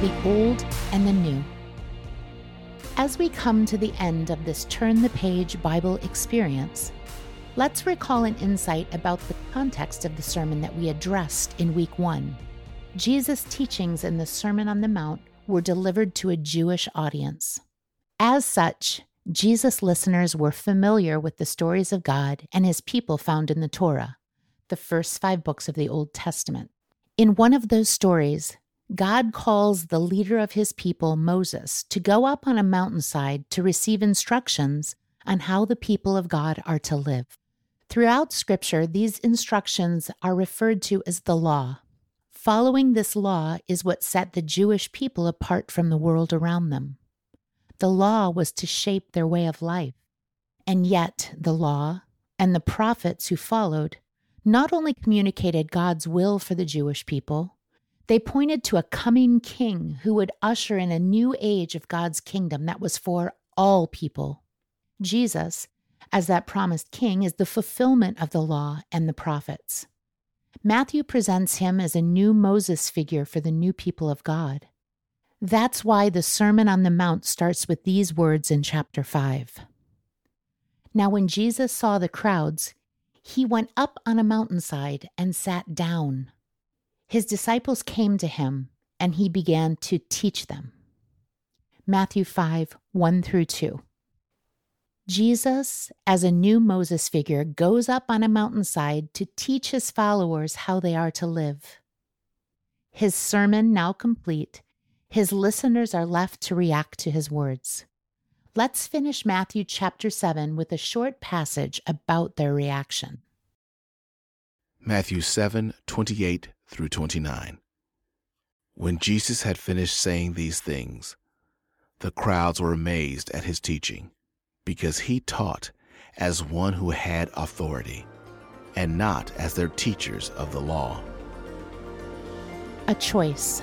the old and the new. As we come to the end of this Turn the Page Bible experience, let's recall an insight about the context of the sermon that we addressed in week one. Jesus' teachings in the Sermon on the Mount were delivered to a Jewish audience. As such, Jesus' listeners were familiar with the stories of God and his people found in the Torah, the first five books of the Old Testament. In one of those stories, God calls the leader of his people, Moses, to go up on a mountainside to receive instructions on how the people of God are to live. Throughout Scripture, these instructions are referred to as the law. Following this law is what set the Jewish people apart from the world around them. The law was to shape their way of life. And yet, the law and the prophets who followed not only communicated God's will for the Jewish people, they pointed to a coming king who would usher in a new age of God's kingdom that was for all people. Jesus, as that promised king, is the fulfillment of the law and the prophets. Matthew presents him as a new Moses figure for the new people of God. That's why the Sermon on the Mount starts with these words in chapter 5. Now, when Jesus saw the crowds, he went up on a mountainside and sat down. His disciples came to him, and he began to teach them. Matthew 5 1 through 2. Jesus, as a new Moses figure, goes up on a mountainside to teach his followers how they are to live. His sermon now complete, his listeners are left to react to his words. Let's finish Matthew chapter 7 with a short passage about their reaction. Matthew 7 28 through 29. When Jesus had finished saying these things, the crowds were amazed at his teaching because he taught as one who had authority and not as their teachers of the law. A choice.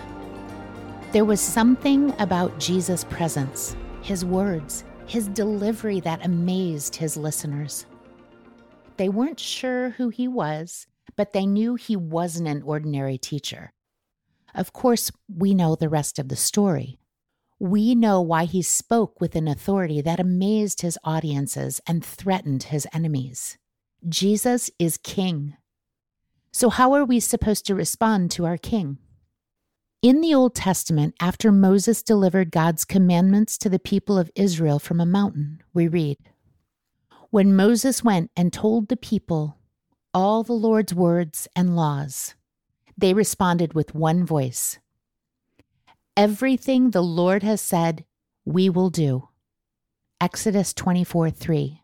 There was something about Jesus' presence, his words, his delivery that amazed his listeners. They weren't sure who he was, but they knew he wasn't an ordinary teacher. Of course, we know the rest of the story we know why he spoke with an authority that amazed his audiences and threatened his enemies. Jesus is king. So, how are we supposed to respond to our king? In the Old Testament, after Moses delivered God's commandments to the people of Israel from a mountain, we read When Moses went and told the people all the Lord's words and laws, they responded with one voice Everything the Lord has said, we will do. Exodus 24 3.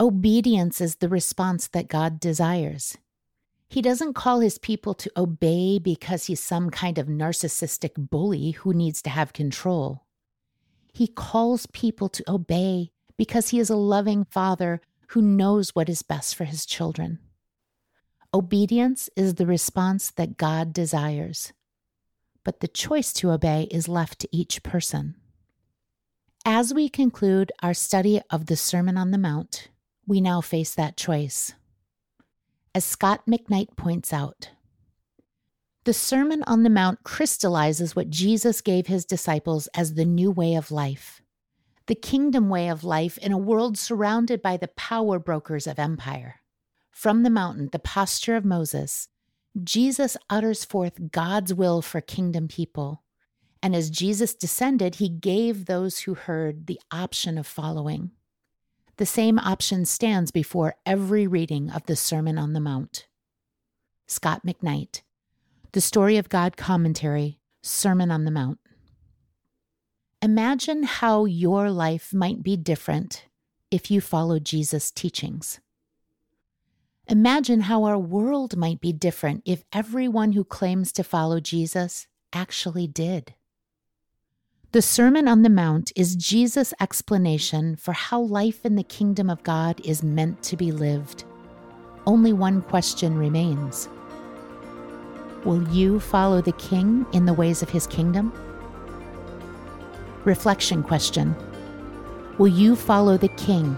Obedience is the response that God desires. He doesn't call his people to obey because he's some kind of narcissistic bully who needs to have control. He calls people to obey because he is a loving father who knows what is best for his children. Obedience is the response that God desires but the choice to obey is left to each person. As we conclude our study of the Sermon on the Mount, we now face that choice. As Scot McKnight points out, the Sermon on the Mount crystallizes what Jesus gave his disciples as the new way of life, the kingdom way of life in a world surrounded by the power brokers of empire. From the mountain, the posture of Moses, Jesus utters forth God's will for kingdom people. And as Jesus descended, he gave those who heard the option of following. The same option stands before every reading of the Sermon on the Mount. Scot McKnight, The Story of God Commentary, Sermon on the Mount. Imagine how your life might be different if you followed Jesus' teachings. Imagine how our world might be different if everyone who claims to follow Jesus actually did. The Sermon on the Mount is Jesus' explanation for how life in the kingdom of God is meant to be lived. Only one question remains Will you follow the King in the ways of his kingdom? Reflection question Will you follow the King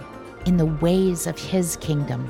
in the ways of his kingdom?